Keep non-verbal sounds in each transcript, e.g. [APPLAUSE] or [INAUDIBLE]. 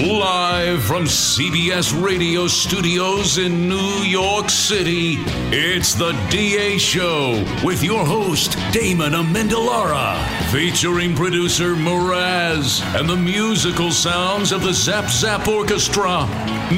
Live from CBS Radio Studios in New York City, it's the DA Show with your host, Damon Amendolara, featuring producer Mraz and the musical sounds of the Zap Zap Orchestra.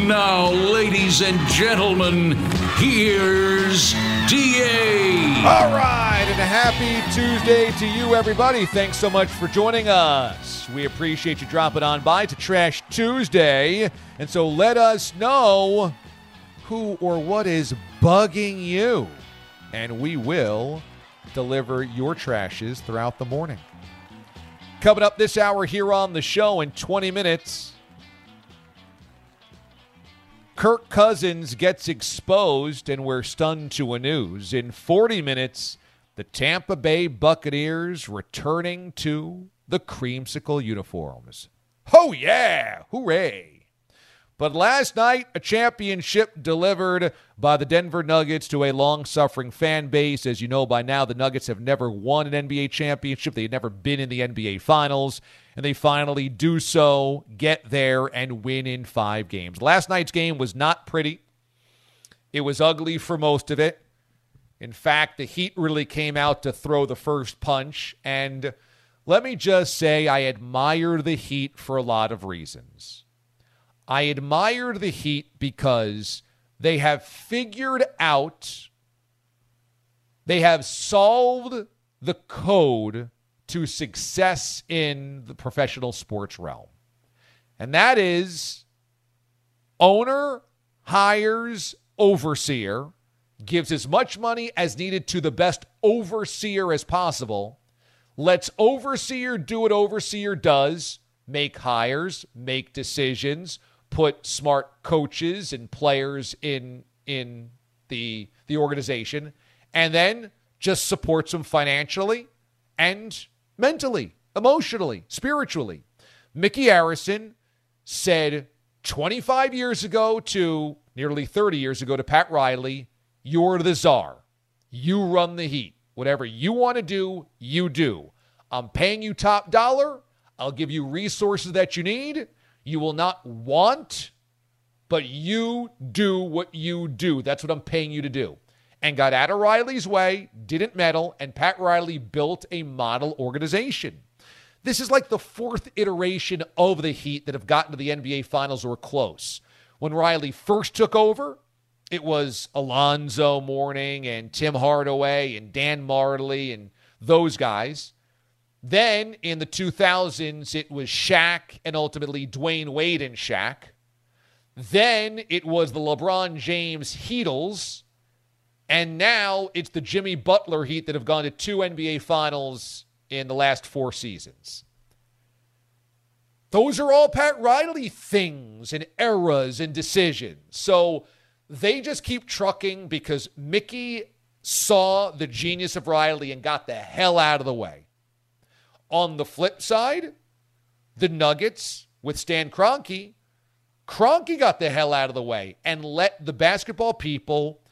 Now, ladies and gentlemen, here's DA. All right, and a happy Tuesday to you, everybody. Thanks so much for joining us. We appreciate you dropping on by to Trash Tuesday. And so let us know who or what is bugging you, and we will deliver your trashes throughout the morning. Coming up this hour here on the show in 20 minutes. Kirk Cousins gets exposed, and we're stunned to a news. In 40 minutes, the Tampa Bay Buccaneers returning to the creamsicle uniforms. Oh, yeah! Hooray! But last night, a championship delivered by the Denver Nuggets to a long suffering fan base. As you know by now, the Nuggets have never won an NBA championship. They've never been in the NBA Finals. And they finally do so, get there, and win in five games. Last night's game was not pretty. It was ugly for most of it. In fact, the Heat really came out to throw the first punch. And let me just say, I admire the Heat for a lot of reasons. I admire the Heat because they have figured out, they have solved the code to success in the professional sports realm. And that is owner hires overseer, gives as much money as needed to the best overseer as possible, lets overseer do what overseer does, make hires, make decisions, put smart coaches and players in in the the organization, and then just supports them financially and mentally, emotionally, spiritually. Micky Arison said 25 years ago to nearly 30 years ago to Pat Riley, You're the czar. You run the heat. Whatever you want to do, you do. I'm paying you top dollar. I'll give you resources that you need. You will not want, but you do what you do. That's what I'm paying you to do and got out of Riley's way, didn't meddle, and Pat Riley built a model organization. This is like the fourth iteration of the Heat that have gotten to the NBA Finals or close. When Riley first took over, it was Alonzo Mourning and Tim Hardaway and Dan Majerle and those guys. Then in the 2000s, it was Shaq and ultimately Dwyane Wade and Shaq. Then it was the LeBron James Heatles and now it's the Jimmy Butler Heat that have gone to two NBA finals in the last four seasons. Those are all Pat Riley things and eras and decisions. So they just keep trucking because Micky saw the genius of Riley and got the hell out of the way. On the flip side, the Nuggets with Stan Kroenke, Kroenke got the hell out of the way and let the basketball people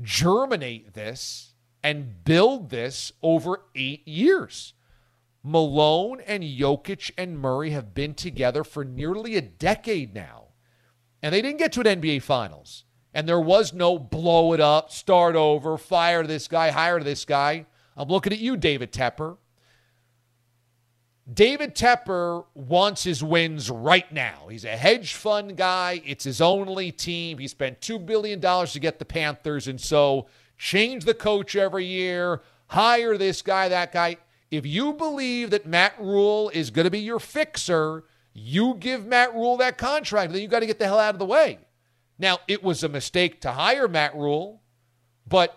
germinate this and build this over eight years. Malone and Jokic and Murray have been together for nearly a decade now. and they didn't get to an NBA Finals. And there was no blow it up, start over, fire this guy, hire this guy. I'm looking at you, David Tepper. David Tepper wants his wins right now. He's a hedge fund guy. It's his only team. He spent $2 billion to get the Panthers. And so change the coach every year, hire this guy, that guy. If you believe that Matt Rhule is going to be your fixer, you give Matt Rhule that contract. Then you got to get the hell out of the way. Now, it was a mistake to hire Matt Rhule, but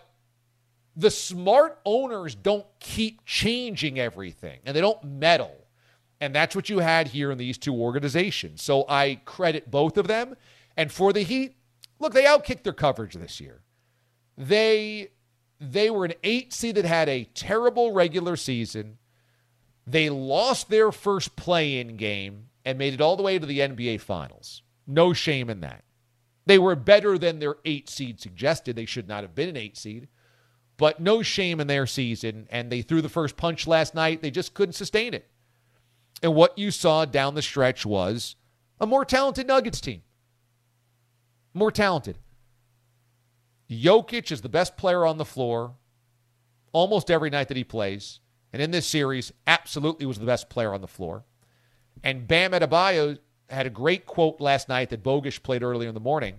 the smart owners don't keep changing everything and they don't meddle. And that's what you had here in these two organizations. So I credit both of them. And for the Heat, look, they outkicked their coverage this year. They they were an eight seed that had a terrible regular season. They lost their first play in game and made it all the way to the NBA Finals. No shame in that. They were better than their eight seed suggested. They should not have been an eight seed, but no shame in their season. And they threw the first punch last night. They just couldn't sustain it. And what you saw down the stretch was a more talented Nuggets team. More talented. Jokic is the best player on the floor almost every night that he plays. And in this series, absolutely was the best player on the floor. And Bam Adebayo had a great quote last night that Bogusch played earlier in the morning.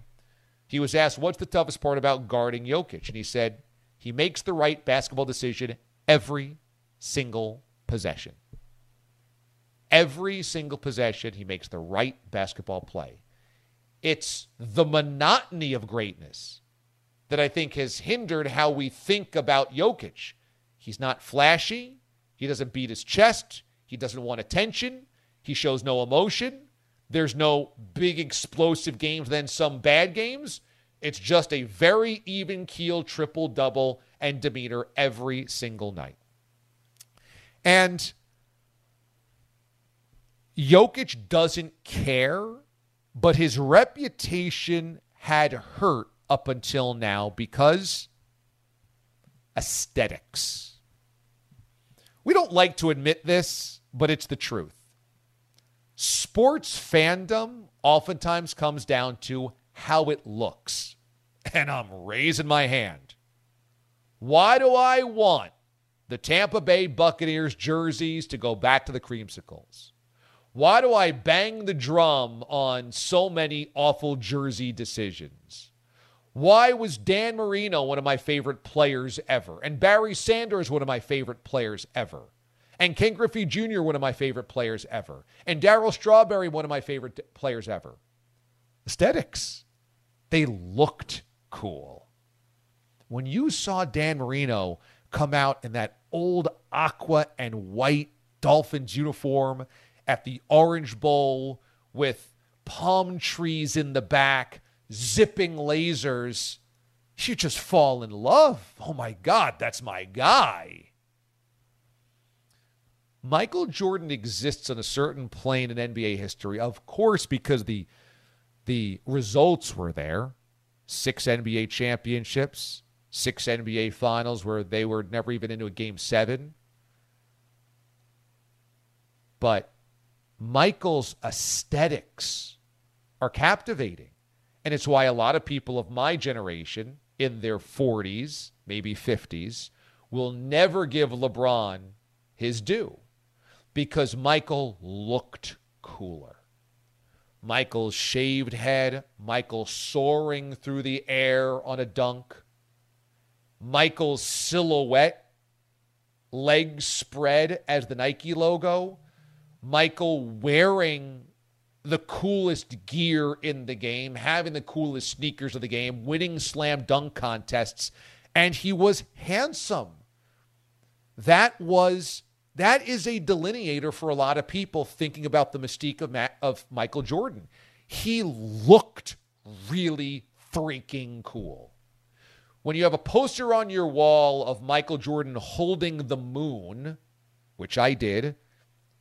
He was asked, What's the toughest part about guarding Jokic? And he said, He makes the right basketball decision every single possession. Every single possession, he makes the right basketball play. It's the monotony of greatness that I think has hindered how we think about Jokic. He's not flashy. He doesn't beat his chest. He doesn't want attention. He shows no emotion. There's no big explosive games, then some bad games. It's just a very even keel triple double and demeanor every single night. And Jokic doesn't care, but his reputation had hurt up until now because aesthetics. We don't like to admit this, but it's the truth. Sports fandom oftentimes comes down to how it looks. And I'm raising my hand. Why do I want the Tampa Bay Buccaneers jerseys to go back to the creamsicles? Why do I bang the drum on so many awful jersey decisions? Why was Dan Marino one of my favorite players ever? And Barry Sanders one of my favorite players ever? And Ken Griffey Jr., one of my favorite players ever? And Darryl Strawberry, one of my favorite players ever? Aesthetics. They looked cool. When you saw Dan Marino come out in that old aqua and white Dolphins uniform at the Orange Bowl with palm trees in the back, zipping lasers, you just fall in love. Oh my God, that's my guy. Michael Jordan exists on a certain plane in NBA history, of course, because the the results were there. Six NBA championships, six NBA finals where they were never even into a game seven. But Michael's aesthetics are captivating. And it's why a lot of people of my generation in their 40s, maybe 50s, will never give LeBron his due because Michael looked cooler. Michael's shaved head, Michael soaring through the air on a dunk, Michael's silhouette, legs spread as the Nike logo, Michael wearing the coolest gear in the game, having the coolest sneakers of the game, winning slam dunk contests, and he was handsome. That was that is a delineator for a lot of people thinking about the mystique of Matt, of Michael Jordan. He looked really freaking cool. When you have a poster on your wall of Michael Jordan holding the moon, which I did,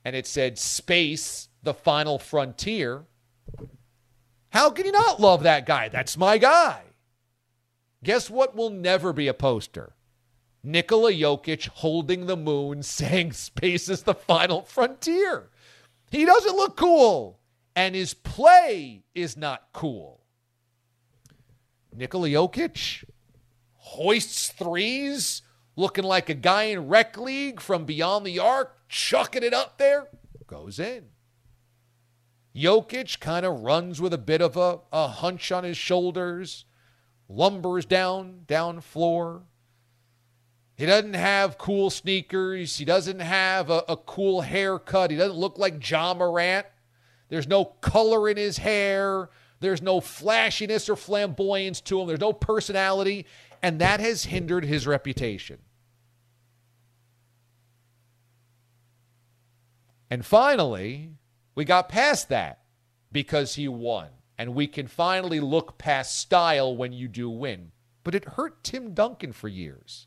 and it said space, the final frontier. How can you not love that guy? That's my guy. Guess what will never be a poster? Nikola Jokic holding the moon [LAUGHS] saying space is the final frontier. He doesn't look cool. and his play is not cool. Nikola Jokic hoists threes, looking like a guy in rec league from beyond the arc, chucking it up there, goes in. Jokic kind of runs with a bit of a, a hunch on his shoulders, lumbers down, down floor. He doesn't have cool sneakers. He doesn't have a, a cool haircut. He doesn't look like Ja Morant. There's no color in his hair. There's no flashiness or flamboyance to him. There's no personality. And that has hindered his reputation. And finally, we got past that because he won. And we can finally look past style when you do win. But it hurt Tim Duncan for years.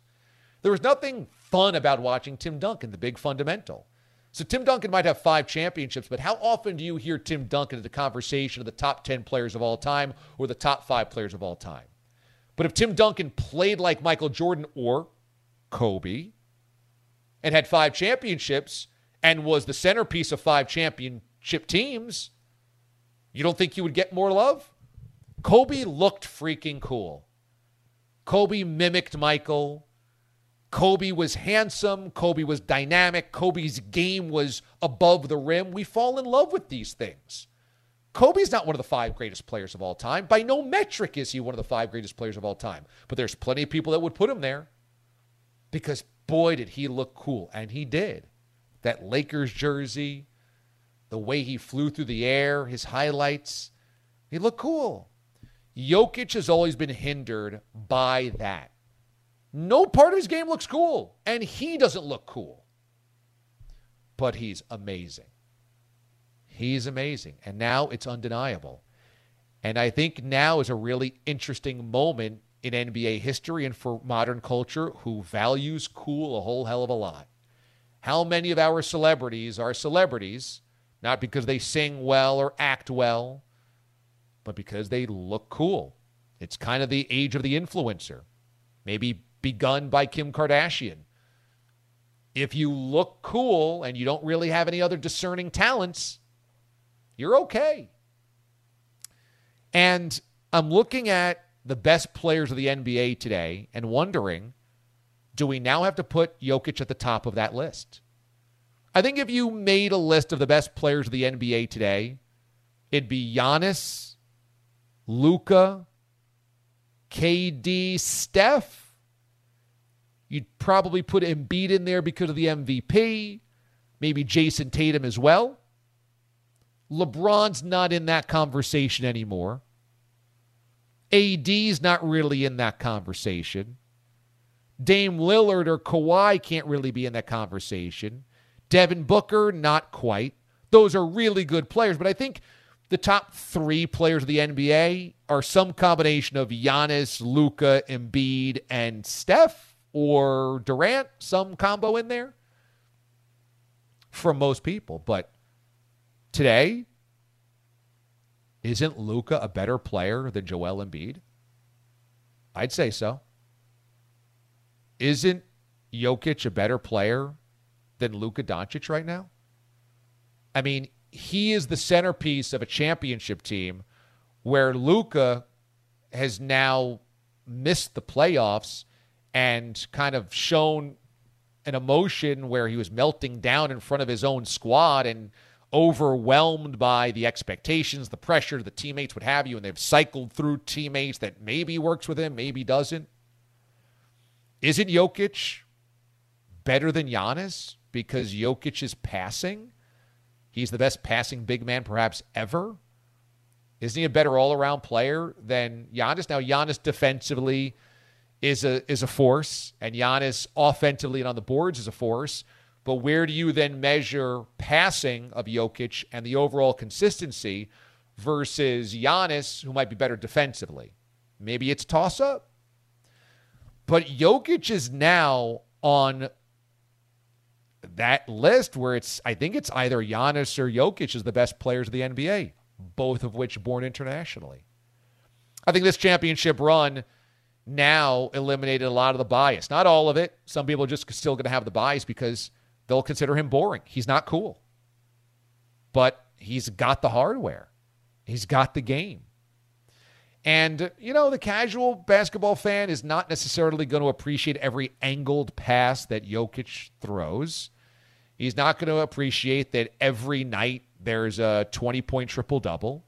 There was nothing fun about watching Tim Duncan, the big fundamental. So Tim Duncan might have five championships, but how often do you hear Tim Duncan in the conversation of the top 10 players of all time or the top five players of all time? But if Tim Duncan played like Michael Jordan or Kobe and had five championships and was the centerpiece of five championship teams, you don't think he would get more love? Kobe looked freaking cool. Kobe mimicked Michael. Kobe was handsome. Kobe was dynamic. Kobe's game was above the rim. We fall in love with these things. Kobe's not one of the five greatest players of all time. By no metric is he one of the five greatest players of all time. But there's plenty of people that would put him there because, boy, did he look cool. And he did. That Lakers jersey, the way he flew through the air, his highlights, he looked cool. Jokic has always been hindered by that. No part of his game looks cool, and he doesn't look cool. But he's amazing. He's amazing. And now it's undeniable. And I think now is a really interesting moment in NBA history and for modern culture who values cool a whole hell of a lot. How many of our celebrities are celebrities not because they sing well or act well, but because they look cool? It's kind of the age of the influencer. Maybe begun by Kim Kardashian. If you look cool and you don't really have any other discerning talents, you're okay. And I'm looking at the best players of the NBA today and wondering do we now have to put Jokic at the top of that list? I think if you made a list of the best players of the NBA today, it'd be Giannis, Luka, KD, Steph, You'd probably put Embiid in there because of the MVP, maybe Jayson Tatum as well. LeBron's not in that conversation anymore. AD's not really in that conversation. Dame Lillard or Kawhi can't really be in that conversation. Devin Booker, not quite. Those are really good players, but I think the top three players of the NBA are some combination of Giannis, Luka, Embiid, and Steph or Durant, some combo in there from most people. But today, isn't Luka a better player than Joel Embiid? I'd say so. Isn't Jokic a better player than Luka Doncic right now? I mean, he is the centerpiece of a championship team where Luka has now missed the playoffs and kind of shown an emotion where he was melting down in front of his own squad and overwhelmed by the expectations, the pressure, the teammates would have you, and they've cycled through teammates that maybe works with him, maybe doesn't. Isn't Jokic better than Giannis because Jokic is passing? He's the best passing big man perhaps ever. Isn't he a better all around player than Giannis? Now, Giannis defensively is a is a force, and Giannis offensively and on the boards is a force. But where do you then measure passing of Jokic and the overall consistency versus Giannis, who might be better defensively? Maybe it's toss up. But Jokic is now on that list where it's I think it's either Giannis or Jokic is the best players of the NBA, both of which born internationally. I think this championship run now eliminated a lot of the bias. Not all of it. Some people are just still going to have the bias because they'll consider him boring. He's not cool. But he's got the hardware, he's got the game. And, you know, the casual basketball fan is not necessarily going to appreciate every angled pass that Jokic throws. He's not going to appreciate that every night there's a 20 point triple double.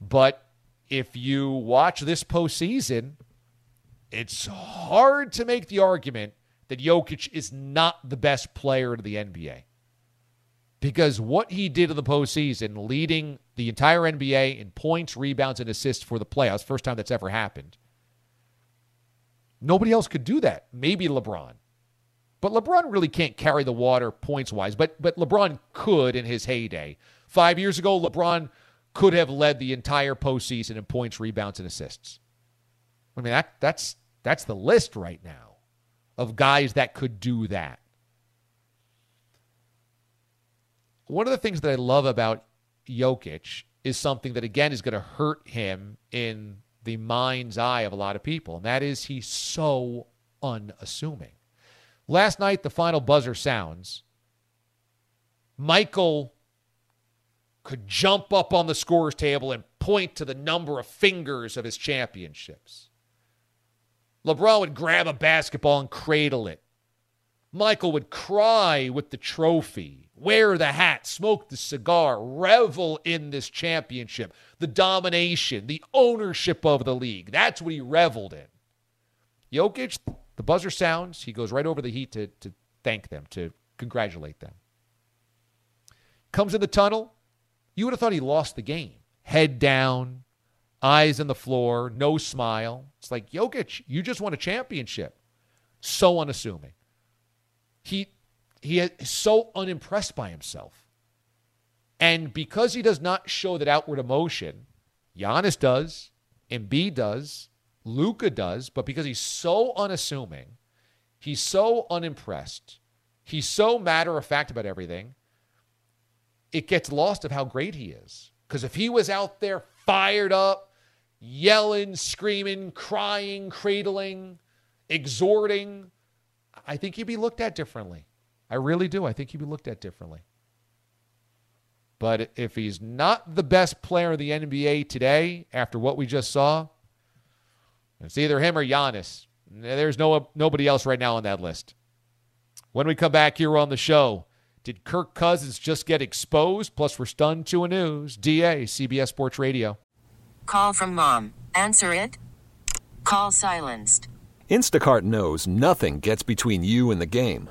But if you watch this postseason, it's hard to make the argument that Jokic is not the best player in the NBA. Because what he did in the postseason, leading the entire NBA in points, rebounds, and assists for the playoffs, first time that's ever happened. Nobody else could do that. Maybe LeBron. But LeBron really can't carry the water points wise, but but LeBron could in his heyday. Five years ago, LeBron could have led the entire postseason in points, rebounds, and assists. I mean that that's that's the list right now of guys that could do that. One of the things that I love about Jokic is something that again is going to hurt him in the mind's eye of a lot of people, and that is he's so unassuming. Last night, the final buzzer sounds. Michael could jump up on the scores table and point to the number of fingers of his championships. LeBron would grab a basketball and cradle it. Michael would cry with the trophy, wear the hat, smoke the cigar, revel in this championship, the domination, the ownership of the league. That's what he reveled in. Jokic, the buzzer sounds. He goes right over the heat to, to thank them, to congratulate them. Comes in the tunnel. You would have thought he lost the game. Head down, eyes on the floor, no smile. It's like, Jokic, you just won a championship. So unassuming. He he is so unimpressed by himself. And because he does not show that outward emotion, Giannis does, Embiid does, Luka does, but because he's so unassuming, he's so unimpressed, he's so matter of fact about everything, it gets lost of how great he is. Because if he was out there fired up, yelling, screaming, crying, cradling, exhorting, I think he'd be looked at differently. I really do. I think he'd be looked at differently. But if he's not the best player in the NBA today, after what we just saw, it's either him or Giannis. There's no nobody else right now on that list. When we come back here on the show, did Kirk Cousins just get exposed? Plus, we're stunned to a news. DA, CBS Sports Radio. Call from mom. Answer it. Call silenced. Instacart knows nothing gets between you and the game.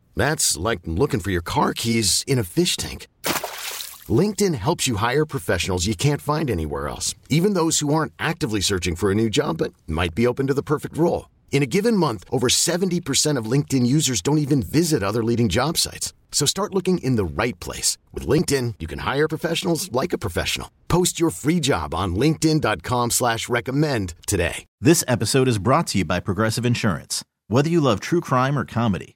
That's like looking for your car keys in a fish tank. LinkedIn helps you hire professionals you can't find anywhere else, even those who aren't actively searching for a new job but might be open to the perfect role. In a given month, over 70% of LinkedIn users don't even visit other leading job sites. So start looking in the right place. With LinkedIn, you can hire professionals like a professional. Post your free job on linkedin.com slash recommend today. This episode is brought to you by Progressive Insurance. Whether you love true crime or comedy,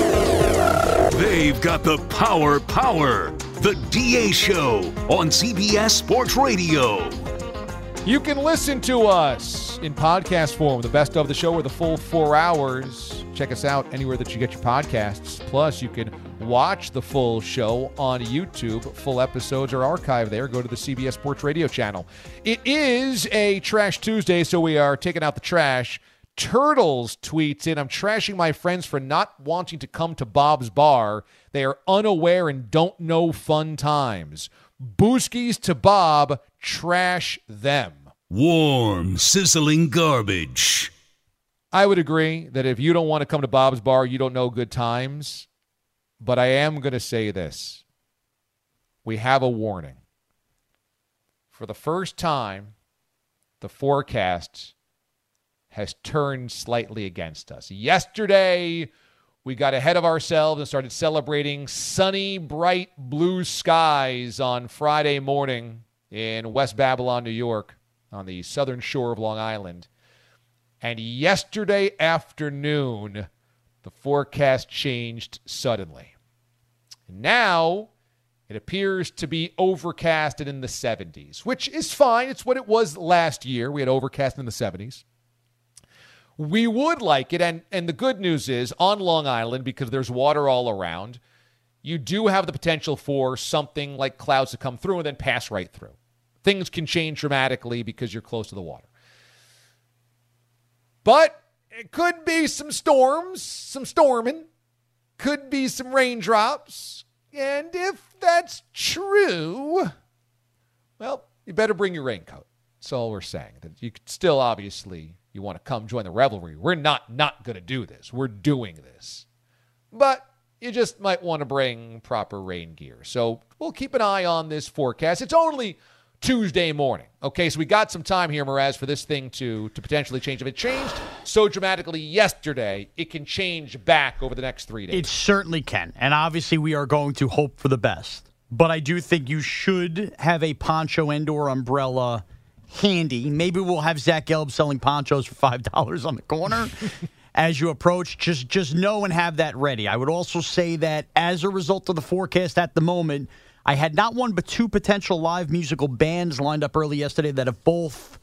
They've got the power power. The DA Show on CBS Sports Radio. You can listen to us in podcast form, the best of the show or the full four hours. Check us out anywhere that you get your podcasts. Plus, you can watch the full show on YouTube. Full episodes are archived there. Go to the CBS Sports Radio channel. It is a Trash Tuesday, so we are taking out the trash. Turtles tweets in, I'm trashing my friends for not wanting to come to Bob's Bar. They are unaware and don't know fun times. Booskies to Bob, trash them. Warm, sizzling garbage. I would agree that if you don't want to come to Bob's Bar, you don't know good times. But I am going to say this we have a warning. For the first time, the forecast has turned slightly against us. Yesterday, we got ahead of ourselves and started celebrating sunny, bright blue skies on Friday morning in West Babylon, New York, on the southern shore of Long Island. And yesterday afternoon, the forecast changed suddenly. Now, it appears to be overcast and in the 70s, which is fine. It's what it was last year. We had overcast in the 70s. We would like it, and, and the good news is on Long Island, because there's water all around, you do have the potential for something like clouds to come through and then pass right through. Things can change dramatically because you're close to the water. But it could be some storms, some storming, could be some raindrops. And if that's true, well, you better bring your raincoat. That's all we're saying. That you could still obviously you want to come join the revelry. We're not not going to do this. We're doing this. But you just might want to bring proper rain gear. So we'll keep an eye on this forecast. It's only Tuesday morning. Okay, so we got some time here, Mraz, for this thing to to potentially change. If it changed so dramatically yesterday, it can change back over the next three days. It certainly can. And obviously, we are going to hope for the best. But I do think you should have a poncho and or umbrella handy. Maybe we'll have Zach Gelb selling ponchos for $5 on the corner. [LAUGHS] as you approach, just just know and have that ready. I would also say that as a result of the forecast at the moment, I had not one but two potential live musical bands lined up early yesterday that have both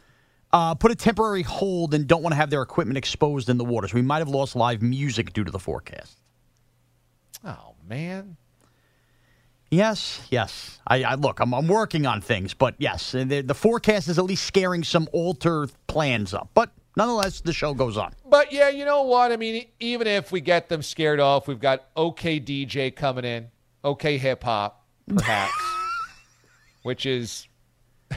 uh, put a temporary hold and don't want to have their equipment exposed in the waters. We might have lost live music due to the forecast. oh man. Yes, yes. I, I look. I'm, I'm working on things, but yes, the, the forecast is at least scaring some alter plans up. But nonetheless, the show goes on. But yeah, you know what? I mean, even if we get them scared off, we've got OK DJ coming in, OK hip hop, perhaps, [LAUGHS] which is [LAUGHS]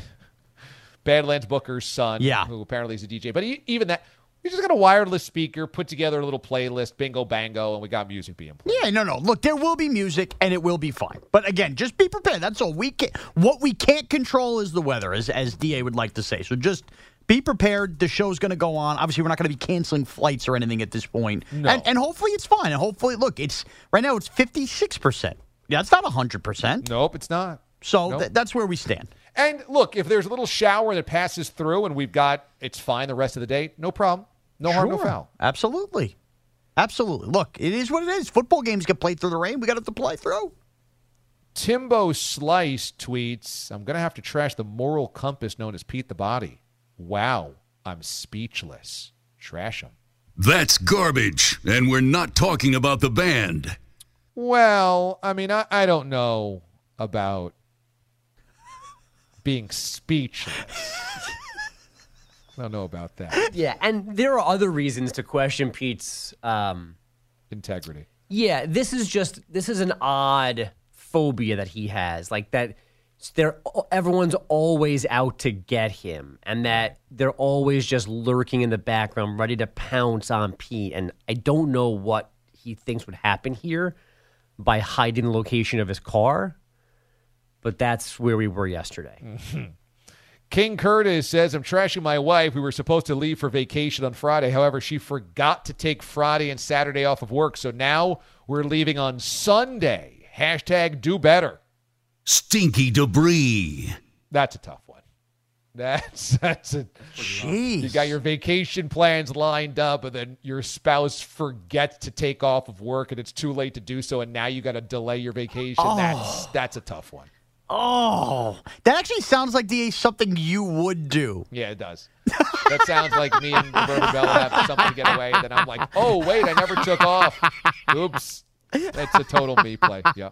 Badlands Booker's son, Yeah. who apparently is a DJ. But e- even that, we just got a wireless speaker, put together a little playlist, bingo bango, and we got music being played. Yeah, no, no. Look, there will be music and it will be fine. But again, just be prepared. That's all. We can what we can't control is the weather, as as Da would like to say. So just be prepared. The show's going to go on. Obviously, we're not going to be canceling flights or anything at this point. No. And, and hopefully it's fine. And hopefully, look, it's right now it's fifty six percent. Yeah, it's not hundred percent. Nope, it's not. So Nope. th- that's where we stand. And look, if there's a little shower that passes through and we've got it's fine the rest of the day, no problem. No harm, no foul. Absolutely. Absolutely. Look, it is what it is. Football games get played through the rain. We got to play through. Timbo Slice tweets, I'm going to have to trash the moral compass known as Pete the Body. Wow, I'm speechless. Trash him. That's garbage, and we're not talking about the band. Well, I mean, I, I don't know about being speechless. [LAUGHS] I don't know about that. Yeah, and there are other reasons to question Pete's. Um, Integrity. yeah, this is just this is an odd phobia that he has, like that. They're everyone's always out to get him, and that they're always just lurking in the background, ready to pounce on Pete. And I don't know what he thinks would happen here by hiding the location of his car, but that's where we were yesterday. [LAUGHS] King Curtis says, I'm trashing my wife. We were supposed to leave for vacation on Friday. However, she forgot to take Friday and Saturday off of work. So now we're leaving on Sunday. Hashtag do better. Stinky debris. That's a tough one. [LAUGHS] That's that's a Jeez. you got your vacation plans lined up and then your spouse forgets to take off of work and it's too late to do so and now you got to delay your vacation. That's oh. that's a tough one. Oh, that actually sounds like the something you would do. Yeah, it does. That sounds like me and Roberta Bell have something to get away. and Then I'm like, oh wait, I never took off. Oops. That's a total me play. Yeah.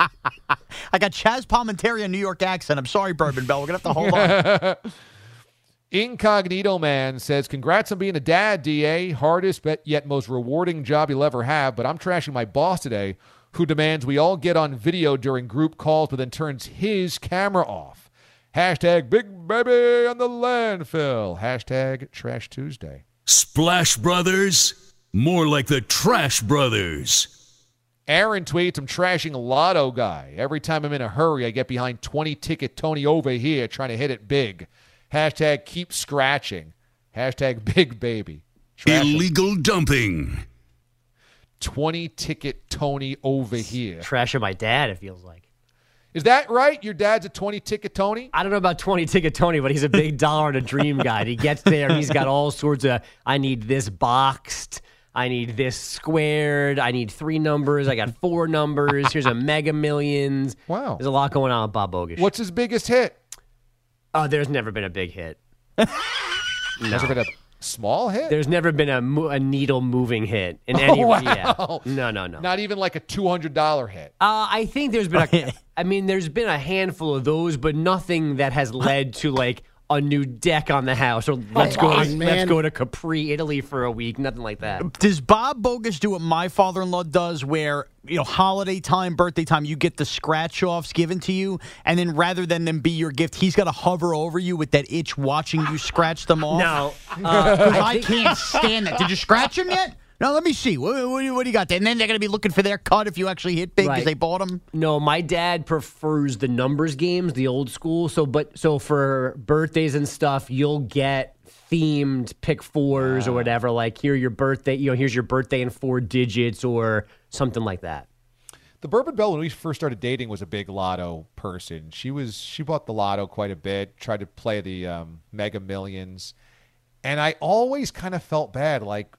I got Chazz Palminteri, a New York accent. I'm sorry, Bourbon Belle. We're gonna have to hold on. [LAUGHS] Incognito Man says, Congrats on being a dad, DA. Hardest but yet most rewarding job you'll ever have. But I'm trashing my boss today, who demands we all get on video during group calls, but then turns his camera off. Hashtag Big Baby on the landfill. Hashtag Trash Tuesday. Splash Brothers? More like the Trash Brothers. Aaron tweets, I'm trashing a Lotto guy. Every time I'm in a hurry, I get behind 20 ticket Tony over here trying to hit it big. Hashtag keep scratching. Hashtag big baby. Trash him. Illegal dumping. 20 ticket Tony over here. Trashing my dad, it feels like. Is that right? Your dad's a 20 ticket Tony? I don't know about 20 ticket Tony, but he's a big [LAUGHS] dollar and a dream guy. He gets there he's got all sorts of I need this boxed. I need this squared. I need three numbers. I got four numbers. Here's a mega millions. Wow. There's a lot going on with Bob Bogusch. What's his biggest hit? Oh, there's never been a big hit. [LAUGHS] Has there been a small hit? There's never been a, mo- a needle moving hit in [LAUGHS] any. Oh, wow. Yeah. No, no, no. Not even like a $200 hit. Uh, I think there's been a, [LAUGHS] I mean, there's been a handful of those, but nothing that has led to like a new deck on the house or let's go to, on, let's go to Capri, Italy for a week. Nothing like that. Does Bob Bogusch do what my father-in-law does, where you know holiday time, birthday time, you get the scratch offs given to you, and then rather than them be your gift, he's got to hover over you with that itch, watching you scratch them off. No, [LAUGHS] uh, 'Cause I I, can't stand that. Did you scratch him yet? No, let me see. What, what, what do you got there? And then they're going to be looking for their cut if you actually hit big because Right. they bought them. No, my dad prefers the numbers games, the old school. So, but so for birthdays and stuff, you'll get themed pick fours or whatever. Like here, your birthday. You know, here's your birthday in four digits or something like that. The Bourbon Belle, when we first started dating, was a big lotto person. She was she bought the lotto quite a bit, tried to play the um, Mega Millions, and I always kind of felt bad. Like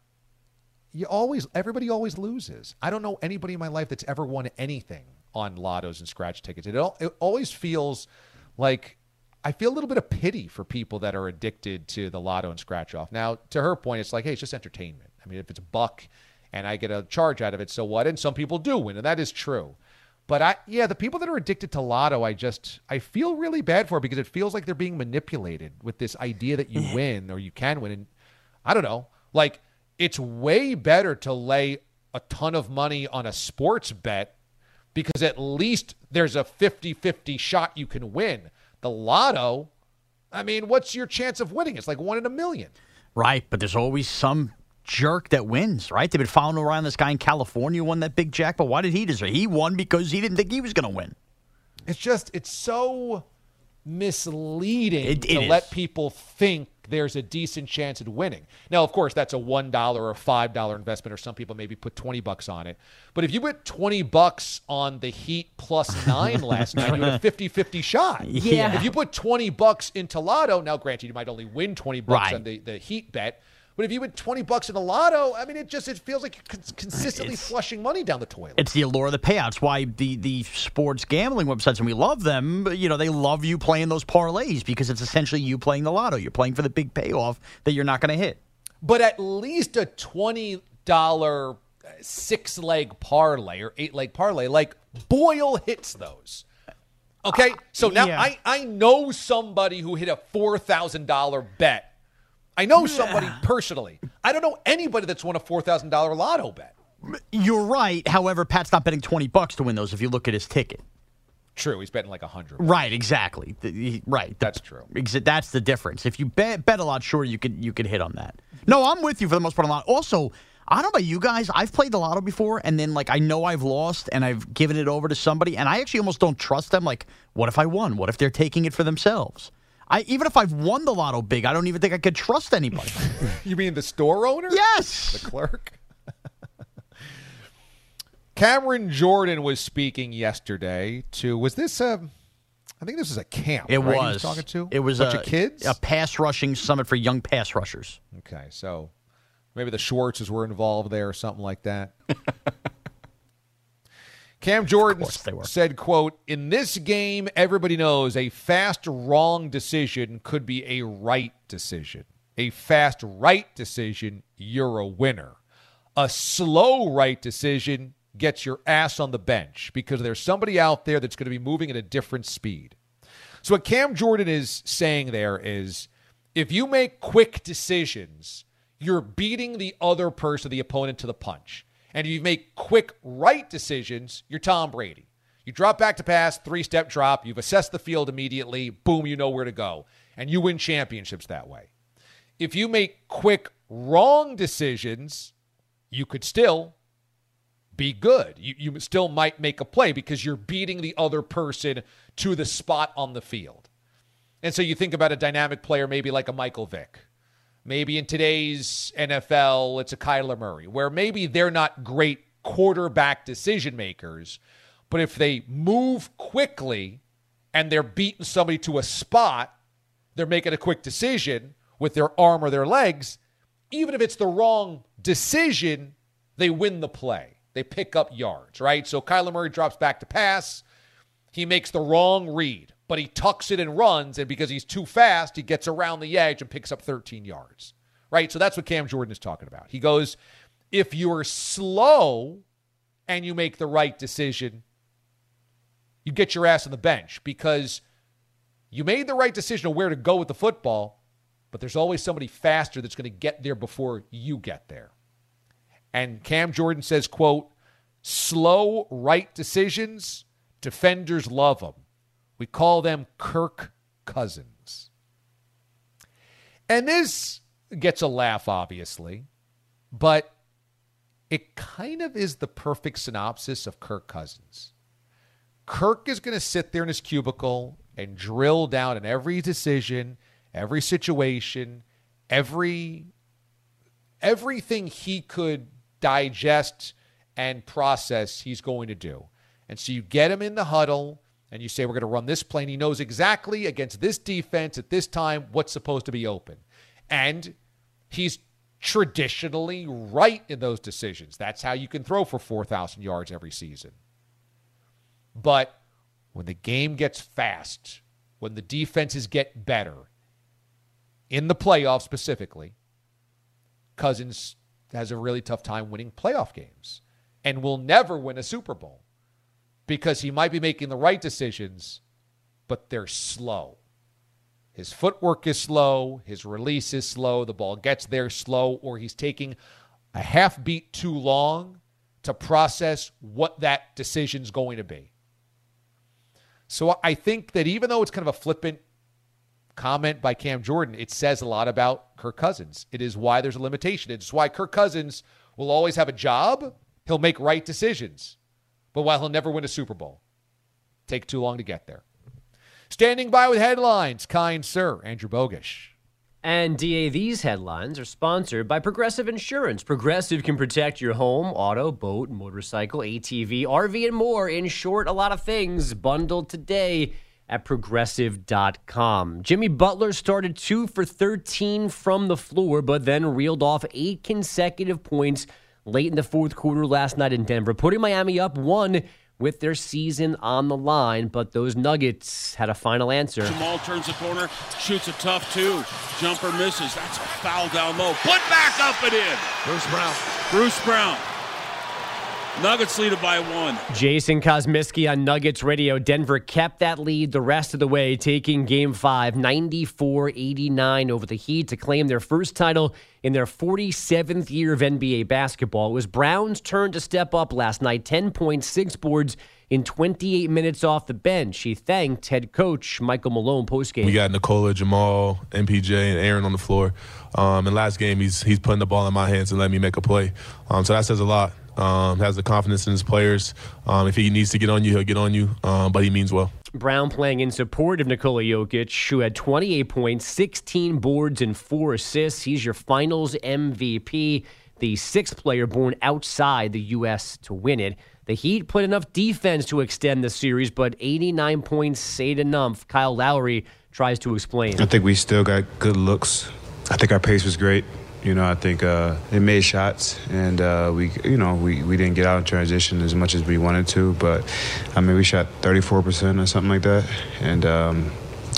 you always, everybody always loses. I don't know anybody in my life that's ever won anything on lottos and scratch tickets. It it always feels like I feel a little bit of pity for people that are addicted to the lotto and scratch off. Now, to her point, it's like, hey, it's just entertainment. I mean, if it's a buck and I get a charge out of it, so what? And some people do win, and that is true. But I, yeah, the people that are addicted to lotto, I just, I feel really bad for because it feels like they're being manipulated with this idea that you [LAUGHS] win or you can win. And I don't know, like it's way better to lay a ton of money on a sports bet because at least there's a 50-50 shot you can win. The lotto, I mean, what's your chance of winning? It's like one in a million. Right, but there's always some jerk that wins, right? They've been following around this guy in California who won that big jackpot. Why did he deserve? He won because he didn't think he was going to win. It's just it's so misleading It- to it let people think there's a decent chance at winning. Now, of course, that's a one dollar or five dollar investment, or some people maybe put twenty bucks on it. But if you put twenty bucks on the Heat plus [LAUGHS] nine last night, you had a 50-50 shot. Yeah. If you put twenty bucks into Lotto, now granted you might only win twenty bucks Right. on the, the Heat bet. But if you put twenty bucks in the lotto, I mean, it just it feels like you're consistently It's- flushing money down the toilet. It's the allure of the payouts. Why the the sports gambling websites and we love them. but, You know they love you playing those parlays because it's essentially you playing the lotto. You're playing for the big payoff that you're not going to hit. but at least a twenty dollar uh, six leg parlay or eight leg parlay, like Boyle hits those. Okay, so uh, now yeah. I I know somebody who hit a four thousand dollar bet. I know somebody personally. I don't know anybody that's won a four thousand dollar lotto bet. You're right. However, Pat's not betting twenty bucks to win those. If you look at his ticket, True, he's betting like a hundred. right? Exactly. The- he- right. That's true. That's the difference. If you bet bet a lot, sure you could you could hit on that. No, I'm with you for the most part a lot. Also, I don't know about you guys. I've played the lotto before, and then like I know I've lost, and I've given it over to somebody, and I actually almost don't trust them. Like, what if I won? What if they're taking it for themselves? I even if I've won the lotto big, I don't even think I could trust anybody. [LAUGHS] You mean the store owner? yes. the clerk. Cameron Jordan was speaking yesterday to was this a I think this was a camp. It right, he was. talking to It was a bunch a of kids. A pass rushing summit for young pass rushers. Okay, so maybe the Schwartzes were involved there or something like that. [LAUGHS] Cam Jordan course they were. said, quote, in this game, everybody knows a fast wrong decision could be a right decision. A fast right decision, you're a winner. A slow right decision gets your ass on the bench because there's somebody out there that's going to be moving at a different speed. So what Cam Jordan is saying there is if you make quick decisions, you're beating the other person, the opponent to the punch. And you make quick right decisions, you're Tom Brady. You drop back to pass, three step drop. You've assessed the field immediately. Boom, you know where to go. And you win championships that way. If you make quick, wrong decisions, you could still be good. You, you still might make a play because you're beating the other person to the spot on the field. And so you think about a dynamic player, maybe like a Michael Vick. Maybe in today's NFL, it's a Kyler Murray, where maybe they're not great quarterback decision makers, but if they move quickly and they're beating somebody to a spot, they're making a quick decision with their arm or their legs. Even if it's the wrong decision, they win the play. They pick up yards, right? So Kyler Murray drops back to pass. He makes the wrong read but he tucks it and runs. And because he's too fast, he gets around the edge and picks up 13 yards. Right? So that's what Cam Jordan is talking about. He goes, if you're slow and you make the right decision, you get your ass on the bench because you made the right decision of where to go with the football, but there's always somebody faster that's going to get there before you get there. And Cam Jordan says, quote, slow right decisions, defenders love them. We call them Kirk Cousins. And this gets a laugh, obviously, but it kind of is the perfect synopsis of Kirk Cousins. Kirk is going to sit there in his cubicle and drill down in every decision, every situation, every everything he could digest and process he's going to do. And so you get him in the huddle and you say we're going to run this play, and he knows exactly against this defense at this time what's supposed to be open. And he's traditionally right in those decisions. That's how you can throw for 4,000 yards every season. But when the game gets fast, when the defenses get better, in the playoffs specifically, Cousins has a really tough time winning playoff games and will never win a Super Bowl because he might be making the right decisions, but they're slow. His footwork is slow, his release is slow, the ball gets there slow, or he's taking a half beat too long to process what that decision's going to be. So I think that even though it's kind of a flippant comment by Cam Jordan, it says a lot about Kirk Cousins. It is why there's a limitation. It's why Kirk Cousins will always have a job. He'll make right decisions but while he'll never win a Super Bowl, take too long to get there. Standing by with headlines, kind sir, Andrew Bogusch. And DA, these headlines are sponsored by Progressive Insurance. Progressive can protect your home, auto, boat, motorcycle, ATV, RV, and more. In short, a lot of things bundled today at progressive.com. Jimmy Butler started 2 for 13 from the floor, but then reeled off eight consecutive points late in the fourth quarter last night in Denver, putting Miami up one with their season on the line, but those Nuggets had a final answer. Jamal turns the corner, shoots a tough two. Jumper misses. That's a foul down low. Put back up and in. Bruce Brown. Bruce Brown. Nuggets lead it by one. Jason Kosmicki on Nuggets Radio. Denver kept that lead the rest of the way, taking game five, 94 89 over the Heat to claim their first title in their 47th year of NBA basketball. It was Brown's turn to step up last night, 10.6 boards in 28 minutes off the bench. He thanked head coach Michael Malone postgame. We got Nikola, Jamal, MPJ, and Aaron on the floor. Um, and last game, he's he's putting the ball in my hands and letting me make a play. Um, so that says a lot um, has the confidence in his players. Um, if he needs to get on you, he'll get on you, um, but he means well. Brown playing in support of Nikola Jokic, who had 28 points, 16 boards, and four assists. He's your finals MVP, the sixth player born outside the U.S. to win it. The Heat put enough defense to extend the series, but 89 points ain't enough. Kyle Lowry tries to explain. I think we still got good looks. I think our pace was great. You know, I think uh, they made shots, and uh, we, you know, we, we didn't get out in transition as much as we wanted to. But I mean, we shot 34% or something like that, and um,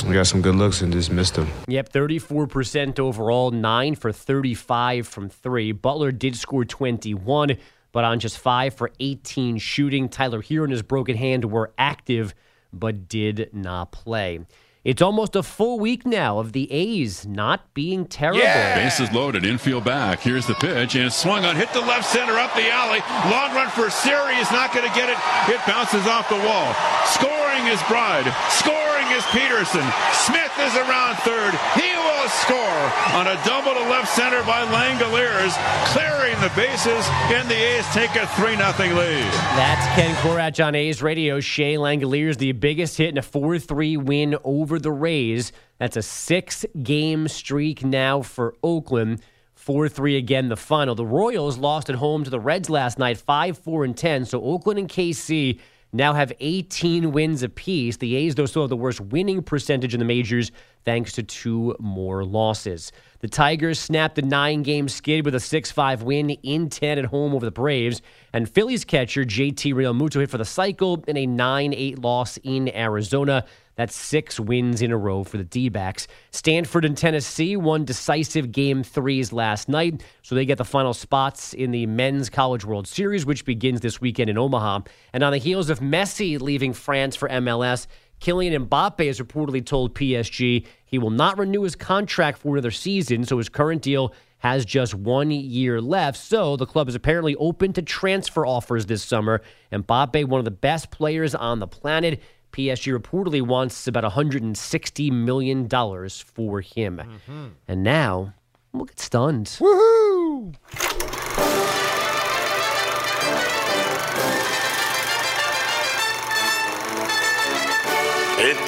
we got some good looks and just missed them. Yep, 34% overall, nine for 35 from three. Butler did score 21, but on just five for 18 shooting. Tyler Herro and his broken hand were active, but did not play. It's almost a full week now of the A's not being terrible. Bases loaded, infield back. Here's the pitch, and it's swung on, hit the left center up the alley. Long run for Siri is not going to get it. It bounces off the wall. Scoring is Bride. Scoring is Peterson. Smith is around third. He will score on a double to left center by Langeliers, clearing the bases, and the A's take a 3 0 lead. That's Ken Korach on A's radio. Shea Langeliers, the biggest hit in a 4 3 win over the Rays. That's a six game streak now for Oakland. 4 3 again, the final. The Royals lost at home to the Reds last night, 5 4 and 10. So Oakland and KC now have 18 wins apiece. The A's, though, still have the worst winning percentage in the majors thanks to two more losses. The Tigers snapped a nine game skid with a 6 5 win in 10 at home over the Braves. And Phillies catcher JT Realmuto hit for the cycle in a 9 8 loss in Arizona. That's six wins in a row for the D backs. Stanford and Tennessee won decisive game threes last night, so they get the final spots in the Men's College World Series, which begins this weekend in Omaha. And on the heels of Messi leaving France for MLS, Kylian Mbappe has reportedly told PSG he will not renew his contract for another season, so his current deal has just one year left. So the club is apparently open to transfer offers this summer. Mbappe, one of the best players on the planet. PSG reportedly wants about $160 million for him. Mm-hmm. And now, we'll get stunned. Woohoo!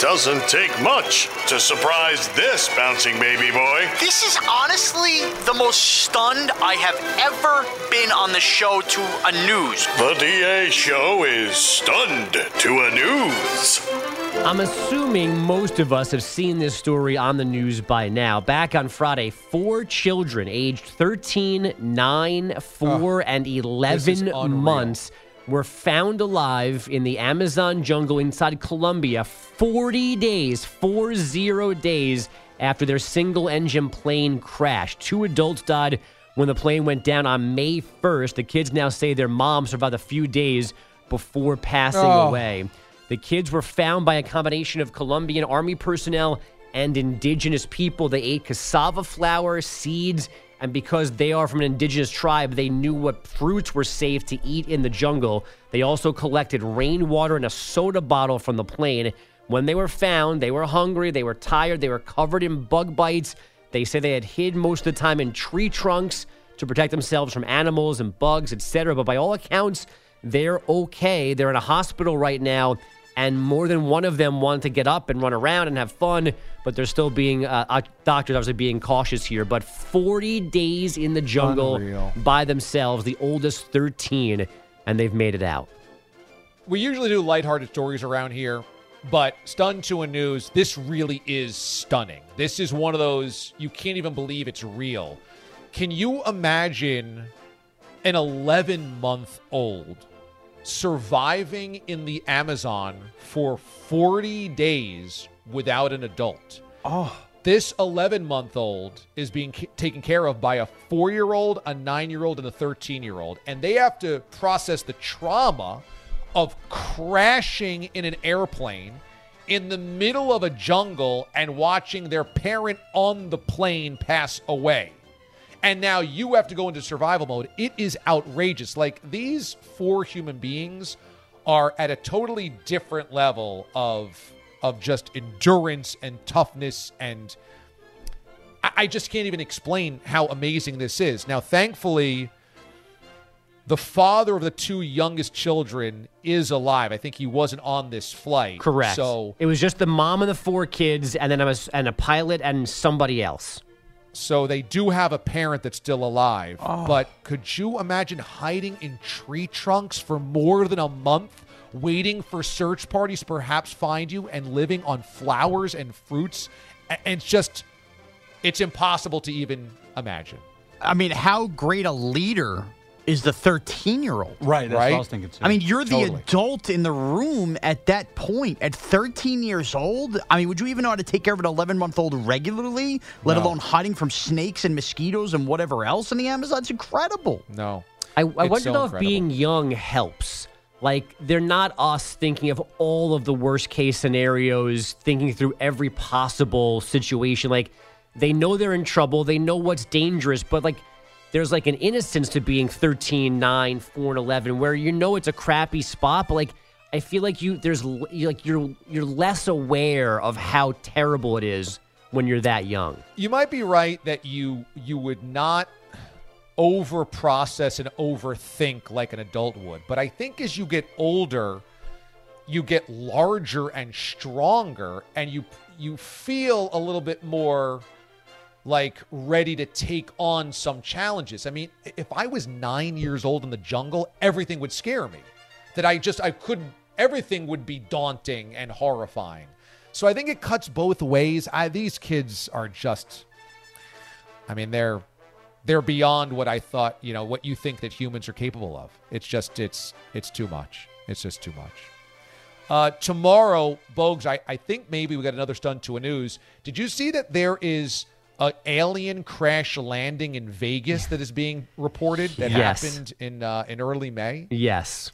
Doesn't take much to surprise this bouncing baby boy. This is honestly the most stunned I have ever been on the show to a news. The DA show is stunned to a news. I'm assuming most of us have seen this story on the news by now. Back on Friday, four children aged 13, 9, 4, and 11 unreal. months were found alive in the Amazon jungle inside Colombia 40 days, 40 days after their single engine plane crashed. Two adults died when the plane went down on May 1st. The kids now say their mom survived a few days before passing Oh. away. The kids were found by a combination of Colombian army personnel and indigenous people. They ate cassava flour, seeds, and because they are from an indigenous tribe, they knew what fruits were safe to eat in the jungle. They also collected rainwater in a soda bottle from the plane. When they were found, they were hungry, they were tired, they were covered in bug bites. They say they had hid most of the time in tree trunks to protect themselves from animals and bugs, etc. But by all accounts, they're okay. They're in a hospital right now, and more than one of them want to get up and run around and have fun, but they're still being uh, uh, doctors obviously being cautious here. But 40 days in the jungle Unreal. by themselves, the oldest 13, and they've made it out. We usually do lighthearted stories around here, but stunned to a news, this really is stunning. This is one of those you can't even believe it's real. Can you imagine an 11 month old surviving in the Amazon for 40 days without an adult? Oh. This 11 month old is being ca- taken care of by a four year old, a nine year old, and a 13 year old. And they have to process the trauma of crashing in an airplane in the middle of a jungle and watching their parent on the plane pass away. And now you have to go into survival mode. It is outrageous. Like these four human beings are at a totally different level of of just endurance and toughness and I, I just can't even explain how amazing this is. Now, thankfully, the father of the two youngest children is alive. I think he wasn't on this flight. Correct. So it was just the mom and the four kids, and then I was and a pilot and somebody else. So they do have a parent that's still alive. Oh. But could you imagine hiding in tree trunks for more than a month, waiting for search parties to perhaps find you and living on flowers and fruits? And it's just, it's impossible to even imagine. I mean, how great a leader is the 13 year old? Right, that's what I was thinking too. I mean, you're the Totally. adult in the room at that point. At 13 years old, I mean, would you even know how to take care of an 11 month old regularly, let No. alone hiding from snakes and mosquitoes and whatever else in the Amazon? It's incredible. No. I, I wonder so though if being young helps. Like they're not us thinking of all of the worst case scenarios, thinking through every possible situation. Like they know they're in trouble, they know what's dangerous, but like there's like an innocence to being 13, 9, 4 and 11 where you know it's a crappy spot, but like I feel like you there's like you're you're less aware of how terrible it is when you're that young. You might be right that you you would not over process and overthink like an adult would. But I think as you get older, you get larger and stronger and you you feel a little bit more like ready to take on some challenges. I mean, if I was 9 years old in the jungle, everything would scare me. That I just I couldn't everything would be daunting and horrifying. So I think it cuts both ways. I, these kids are just I mean, they're they're beyond what I thought, you know, what you think that humans are capable of. It's just it's it's too much. It's just too much. Uh, tomorrow, Bogues, I, I think maybe we got another stunt to a news. Did you see that there is an alien crash landing in Vegas that is being reported that Yes. happened in uh, in early May? Yes.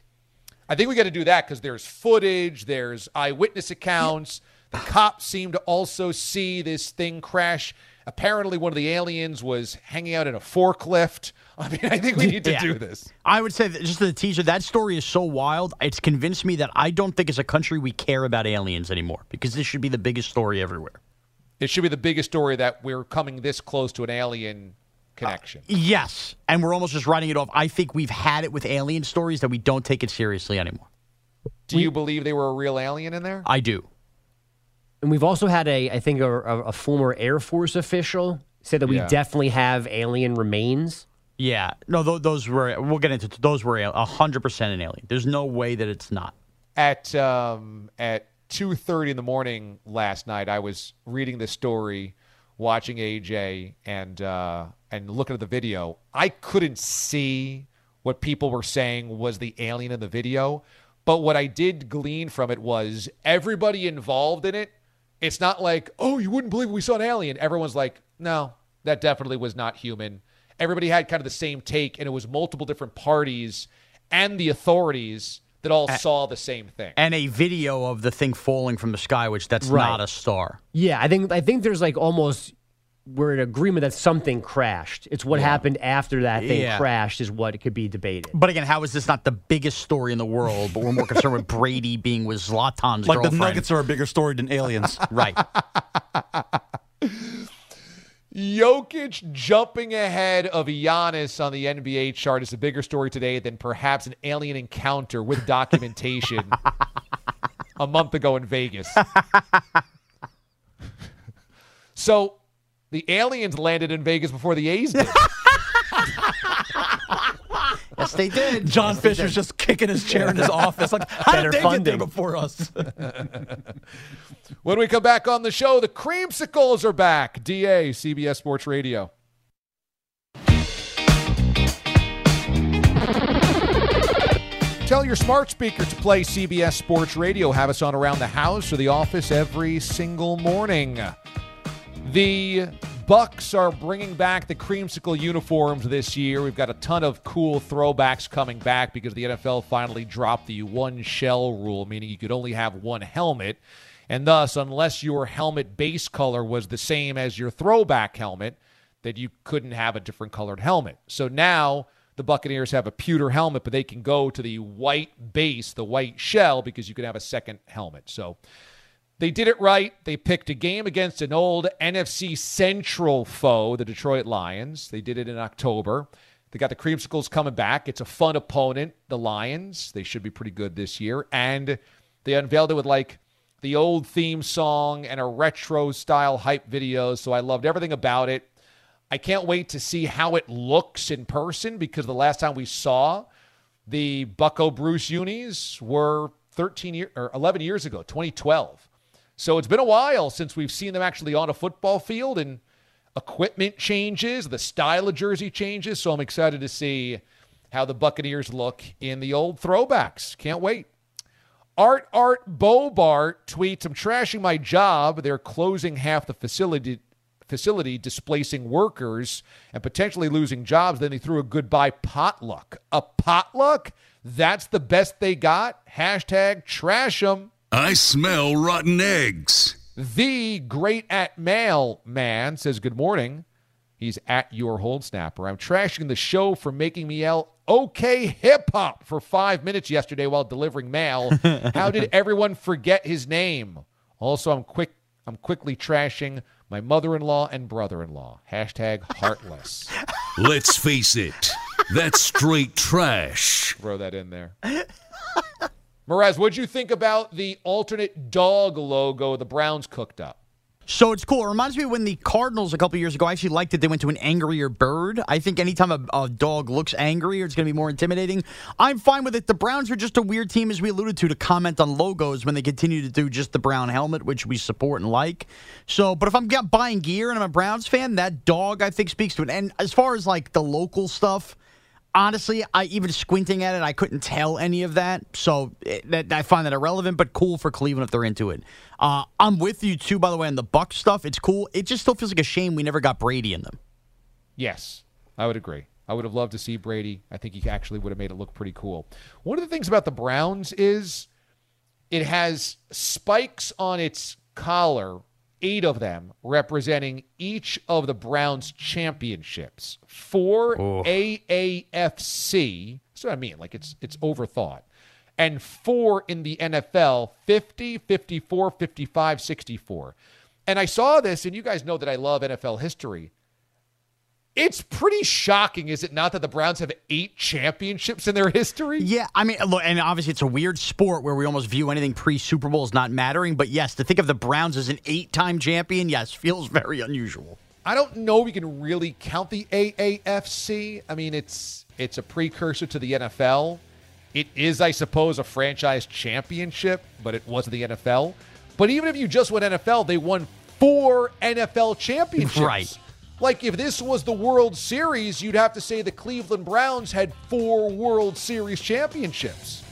I think we got to do that because there's footage, there's eyewitness accounts. The cops seem to also see this thing crash. Apparently, one of the aliens was hanging out in a forklift. [LAUGHS] I mean, I think we need to Yeah. do this. I would say that just the teaser, that story is so wild. It's convinced me that I don't think as a country we care about aliens anymore because this should be the biggest story everywhere. It should be the biggest story that we're coming this close to an alien connection. Uh, yes. And we're almost just writing it off. I think we've had it with alien stories that we don't take it seriously anymore. Do you believe they were a real alien in there? I do. And we've also had a, I think, a, a, a former Air Force official say that we Yeah. definitely have alien remains. Yeah. No, th- those were, we'll get into those were a 100% an alien. There's no way that it's not. At um, at two thirty in the morning last night, I was reading the story, watching AJ, and uh, and looking at the video. I couldn't see what people were saying was the alien in the video, but what I did glean from it was everybody involved in it. It's not like, oh, you wouldn't believe we saw an alien. Everyone's like, no, that definitely was not human. Everybody had kind of the same take, and it was multiple different parties and the authorities that all saw the same thing. And a video of the thing falling from the sky, which that's Right. not a star. Yeah, I think I think there's like almost we're in agreement that something crashed. It's what Yeah. happened after that thing Yeah. crashed is what could be debated. But again, how is this not the biggest story in the world? But we're more concerned with Brady being with Zlatan's Like the. Nuggets are a bigger story than aliens. [LAUGHS] right. Jokic jumping ahead of Giannis on the NBA chart is a bigger story today than perhaps an alien encounter with documentation [LAUGHS] a month ago in Vegas. so the aliens landed in Vegas before the A's did. [LAUGHS] Yes, they did. John Fisher's just kicking his chair in his office. Like, how Better did they get there before us? [LAUGHS] when we come back on the show, the creamsicles are back. DA, CBS Sports Radio. Tell your smart speaker to play CBS Sports Radio. Have us on around the house or the office every single morning. The Bucks are bringing back the creamsicle uniforms this year. We've got a ton of cool throwbacks coming back because the NFL finally dropped the one shell rule, meaning you could only have one helmet. And thus, unless your helmet base color was the same as your throwback helmet, that you couldn't have a different colored helmet. So now the Buccaneers have a pewter helmet, but they can go to the white base, the white shell, because you can have a second helmet. So they did it right. They picked a game against an old NFC Central foe, the Detroit Lions. They did it in October. They got the Creamsicles coming back. It's a fun opponent, the Lions. They should be pretty good this year. And they unveiled it with like the old theme song and a retro style hype video. So I loved everything about it. I can't wait to see how it looks in person because the last time we saw the Bucco Bruce unis were 13 year, or 11 years ago, 2012. So it's been a while since we've seen them actually on a football field and equipment changes, the style of jersey changes. So I'm excited to see how the Buccaneers look in the old throwbacks. Can't wait. Art Art Bobart tweets, I'm trashing my job. They're closing half the facility facility, displacing workers and potentially losing jobs. Then they threw a goodbye potluck. A potluck? That's the best they got? Hashtag trash them. I smell rotten eggs. The great at mail man says, Good morning. He's at your hold snapper. I'm trashing the show for making me yell okay hip hop for five minutes yesterday while delivering mail. [LAUGHS] How did everyone forget his name? Also, I'm quick I'm quickly trashing my mother-in-law and brother-in-law. Hashtag heartless. [LAUGHS] Let's face it, that's straight trash. Throw that in there. [LAUGHS] Mraz, what'd you think about the alternate dog logo the Browns cooked up? So it's cool. It reminds me when the Cardinals a couple years ago I actually liked it. They went to an angrier bird. I think anytime a, a dog looks angry, it's going to be more intimidating. I'm fine with it. The Browns are just a weird team, as we alluded to, to comment on logos when they continue to do just the brown helmet, which we support and like. So, but if I'm buying gear and I'm a Browns fan, that dog I think speaks to it. And as far as like the local stuff, honestly, I even squinting at it, I couldn't tell any of that. So it, that, I find that irrelevant, but cool for Cleveland if they're into it. Uh, I'm with you too, by the way, on the Buck stuff. It's cool. It just still feels like a shame we never got Brady in them. Yes, I would agree. I would have loved to see Brady. I think he actually would have made it look pretty cool. One of the things about the Browns is it has spikes on its collar, eight of them representing each of the Browns championships. Four AAFC. That's what I mean. Like it's it's overthought. And four in the NFL 50, 54, 55, 64. And I saw this, and you guys know that I love NFL history. It's pretty shocking, is it not, that the Browns have eight championships in their history? Yeah, I mean, look, and obviously it's a weird sport where we almost view anything pre Super Bowl as not mattering. But yes, to think of the Browns as an eight time champion, yes, [LAUGHS] feels very unusual. I don't know we can really count the AAFC. I mean, it's it's a precursor to the NFL. It is, I suppose, a franchise championship, but it wasn't the NFL. But even if you just went NFL, they won four NFL championships. Right. Like if this was the World Series, you'd have to say the Cleveland Browns had four World Series championships.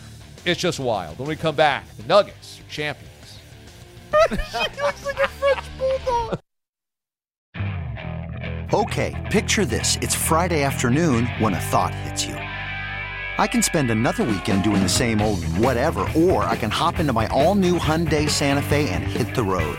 It's just wild. When we come back, the Nuggets are champions. [LAUGHS] she looks like a French bulldog. Okay, picture this. It's Friday afternoon when a thought hits you. I can spend another weekend doing the same old whatever, or I can hop into my all new Hyundai Santa Fe and hit the road.